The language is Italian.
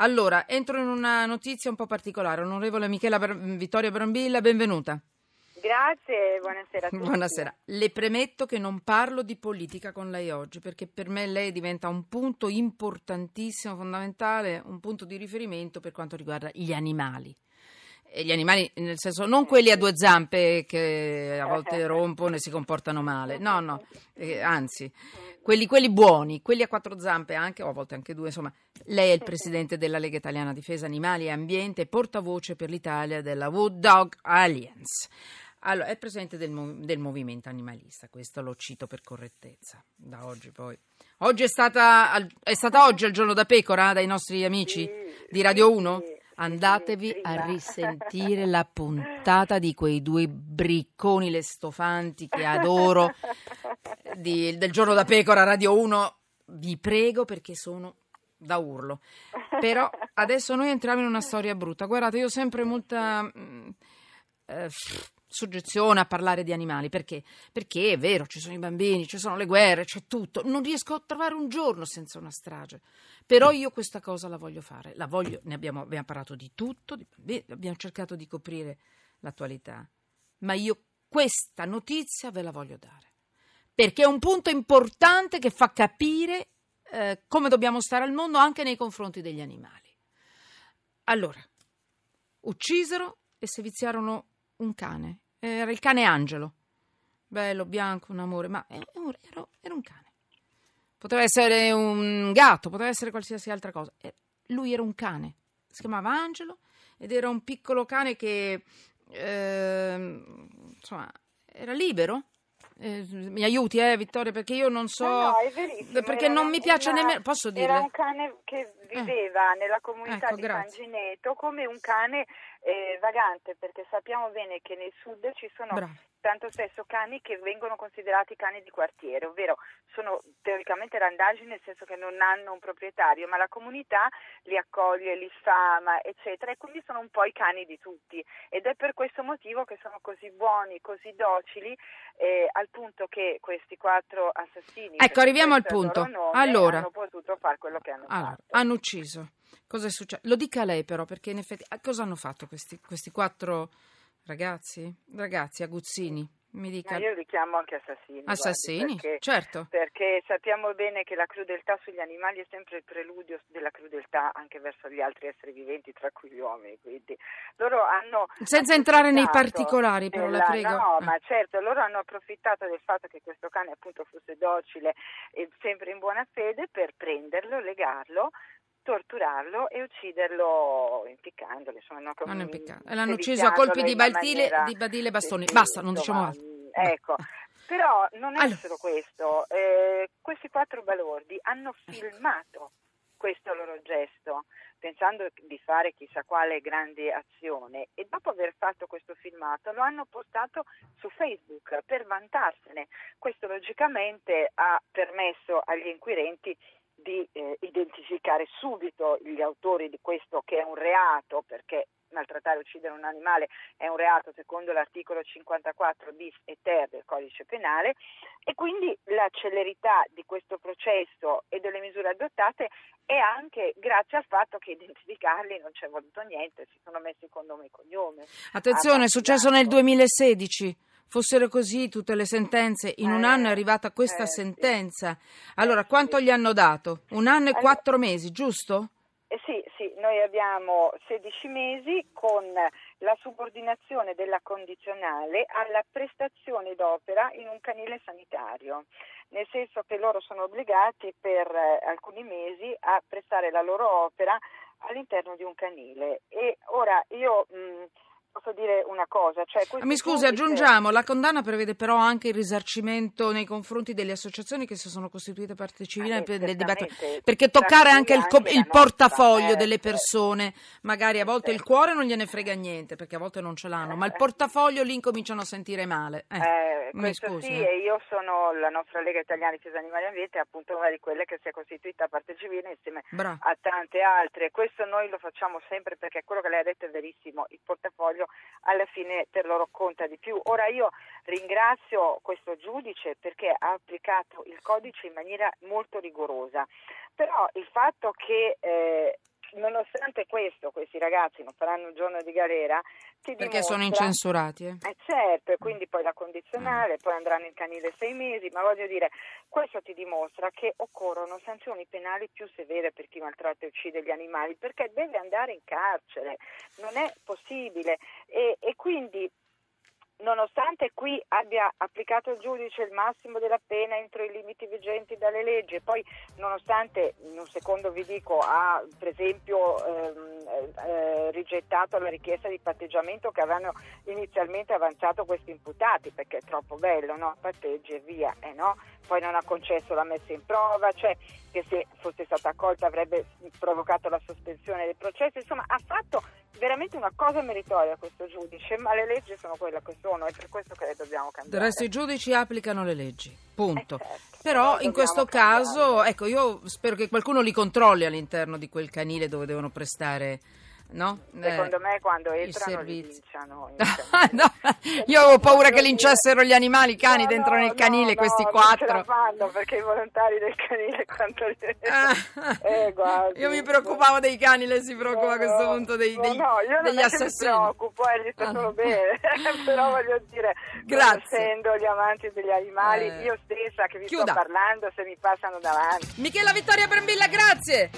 Allora, entro in una notizia un po' particolare. Onorevole Michela Ber- Vittoria Brambilla, benvenuta. Grazie, buonasera a tutti. Buonasera. Le premetto che non parlo di politica con lei oggi perché per me lei diventa un punto importantissimo, fondamentale, un punto di riferimento per quanto riguarda gli animali. E gli animali, nel senso, non quelli a due zampe che a volte rompono e si comportano male, no, no, eh, anzi, quelli, quelli buoni, quelli a quattro zampe anche, o a volte anche due, insomma. Lei è il presidente della Lega Italiana Difesa Animali e Ambiente portavoce per l'Italia della Wood Dog Alliance. Allora, è il presidente del, del, movimento animalista, questo lo cito per correttezza, da oggi poi. Oggi è stata, è stata oggi il giorno da pecora dai nostri amici di Radio 1? Andatevi a risentire la puntata di quei due bricconi le stofanti che adoro di, del giorno da pecora Radio 1. Vi prego perché sono da urlo. Però adesso noi entriamo in una storia brutta. Guardate, io ho sempre molta... Mh, eh, soggezione a parlare di animali perché? Perché è vero, ci sono i bambini, ci sono le guerre, c'è tutto. Non riesco a trovare un giorno senza una strage. Però io questa cosa la voglio fare. La voglio, ne abbiamo, abbiamo parlato di tutto, di bambini, abbiamo cercato di coprire l'attualità. Ma io questa notizia ve la voglio dare. Perché è un punto importante che fa capire eh, come dobbiamo stare al mondo anche nei confronti degli animali. Allora, uccisero e seviziarono un cane. Era il cane Angelo. Bello, bianco, un amore, ma era, era un cane. Poteva essere un gatto, poteva essere qualsiasi altra cosa. Lui era un cane. Si chiamava Angelo ed era un piccolo cane che, eh, insomma, era libero. Eh, mi aiuti, eh, Vittoria, perché io non so. No, no, è verissimo. Perché era non mi piace nemmeno. Posso dire? Era un cane che viveva eh. nella comunità ecco, di grazie. San Gineto come un cane eh, vagante, perché sappiamo bene che nel sud ci sono Bravo. Tanto spesso cani che vengono considerati cani di quartiere, ovvero sono teoricamente randaggi nel senso che non hanno un proprietario, ma la comunità li accoglie, li sfama, eccetera, e quindi sono un po' i cani di tutti. Ed è per questo motivo che sono così buoni, così docili, eh, al punto che questi quattro assassini. Ecco, arriviamo al punto. Allora, hanno potuto fare quello che hanno allora, fatto. hanno ucciso. Cosa è successo? Lo dica lei però, perché in effetti... Cosa hanno fatto questi, questi quattro ragazzi? Ragazzi, aguzzini? Mi dica. Ma io li chiamo anche assassini. Assassini, guardi, perché, certo. Perché sappiamo bene che la crudeltà sugli animali è sempre il preludio della crudeltà anche verso gli altri esseri viventi, tra cui gli uomini. Quindi loro hanno. Senza entrare nei particolari, però, della, la prego. No, eh. ma certo, loro hanno approfittato del fatto che questo cane appunto fosse docile e sempre in buona fede per prenderlo, legarlo torturarlo e ucciderlo impiccandolo. Insomma, no, non impiccando. E l'hanno ucciso a colpi di, baltile, maniera... di badile e bastoni. Sì, Basta, non diciamo altro. Ecco, però non è Allora. solo questo. Eh, questi quattro balordi hanno filmato questo loro gesto pensando di fare chissà quale grande azione e dopo aver fatto questo filmato lo hanno postato su Facebook per vantarsene. Questo logicamente ha permesso agli inquirenti di eh, identificare subito gli autori di questo che è un reato perché maltrattare e uccidere un animale è un reato secondo l'articolo 54 bis e ter del codice penale e quindi la celerità di questo processo e delle misure adottate è anche grazie al fatto che identificarli non c'è voluto niente, si sono messi con nome e cognome. Attenzione, è successo nel 2016 fossero così tutte le sentenze, in un Eh, anno è arrivata questa eh, sentenza. Allora, Eh, quanto sì. gli hanno dato? Un anno e Allora- quattro mesi, giusto? Eh sì, sì, noi abbiamo 16 mesi con la subordinazione della condizionale alla prestazione d'opera in un canile sanitario, nel senso che loro sono obbligati per alcuni mesi a prestare la loro opera all'interno di un canile. E ora io mh, posso dire una cosa, cioè Mi scusi, aggiungiamo, la condanna prevede però anche il risarcimento nei confronti delle associazioni che si sono costituite parte civile beh, nel dibattito, perché toccare anche il, anche il la nostra, portafoglio eh, delle certo. persone, magari a volte il Certo. cuore non gliene frega niente, perché a volte non ce l'hanno, ma il portafoglio lì incominciano a sentire male. Eh, Eh, mi scusi. sì, eh. e io sono la nostra Lega Italiana Difesa Animali e Ambiente, è appunto una di quelle che si è costituita a parte civile insieme Bravo. a tante altre. Questo noi lo facciamo sempre perché quello che lei ha detto è verissimo, il portafoglio alla fine per loro conta di più. Ora io ringrazio questo giudice perché ha applicato il codice in maniera molto rigorosa, però il fatto che eh, nonostante questo, questi ragazzi non faranno un giorno di galera. Perché dimostra... sono incensurati. Eh? Eh certo, e quindi poi la condizionale, poi andranno in canile sei mesi, ma voglio dire, questo ti dimostra che occorrono sanzioni penali più severe per chi maltratta e uccide gli animali, perché deve andare in carcere, non è possibile. E, e quindi nonostante qui abbia applicato il giudice il massimo della pena entro i limiti vigenti dalle leggi e poi nonostante, in un secondo vi dico, ha per esempio ehm, eh, rigettato la richiesta di patteggiamento che avevano inizialmente avanzato questi imputati perché è troppo bello, no? Patteggi e via, eh, no? poi non ha concesso la messa in prova, cioè che se fosse stata accolta avrebbe provocato la sospensione del processo, insomma ha fatto veramente una cosa meritoria questo giudice, ma le leggi sono quelle che sono e per questo che le dobbiamo cambiare. Del resto i giudici applicano le leggi, punto. Eh certo, però in questo dobbiamo caso, cambiare. ecco, io spero che qualcuno li controlli all'interno di quel canile dove devono prestare, no? Secondo Eh, me quando entrano li linciano. No, io avevo paura che linciassero gli animali, i cani No, dentro no, nel canile, questi no, Non ce la quattro. fanno perché i volontari del canile quanto li... Eh, guardi. io mi preoccupavo dei cani, lei si preoccupa a questo punto dei, dei- no, io non degli assassini. mi preoccupo, eh, gli sta Ah, solo bene, però voglio dire, Grazie. essendo gli amanti degli animali, Eh. io stessa che vi Chiuda. sto parlando, se mi passano davanti. Michela Vittoria Brambilla, grazie!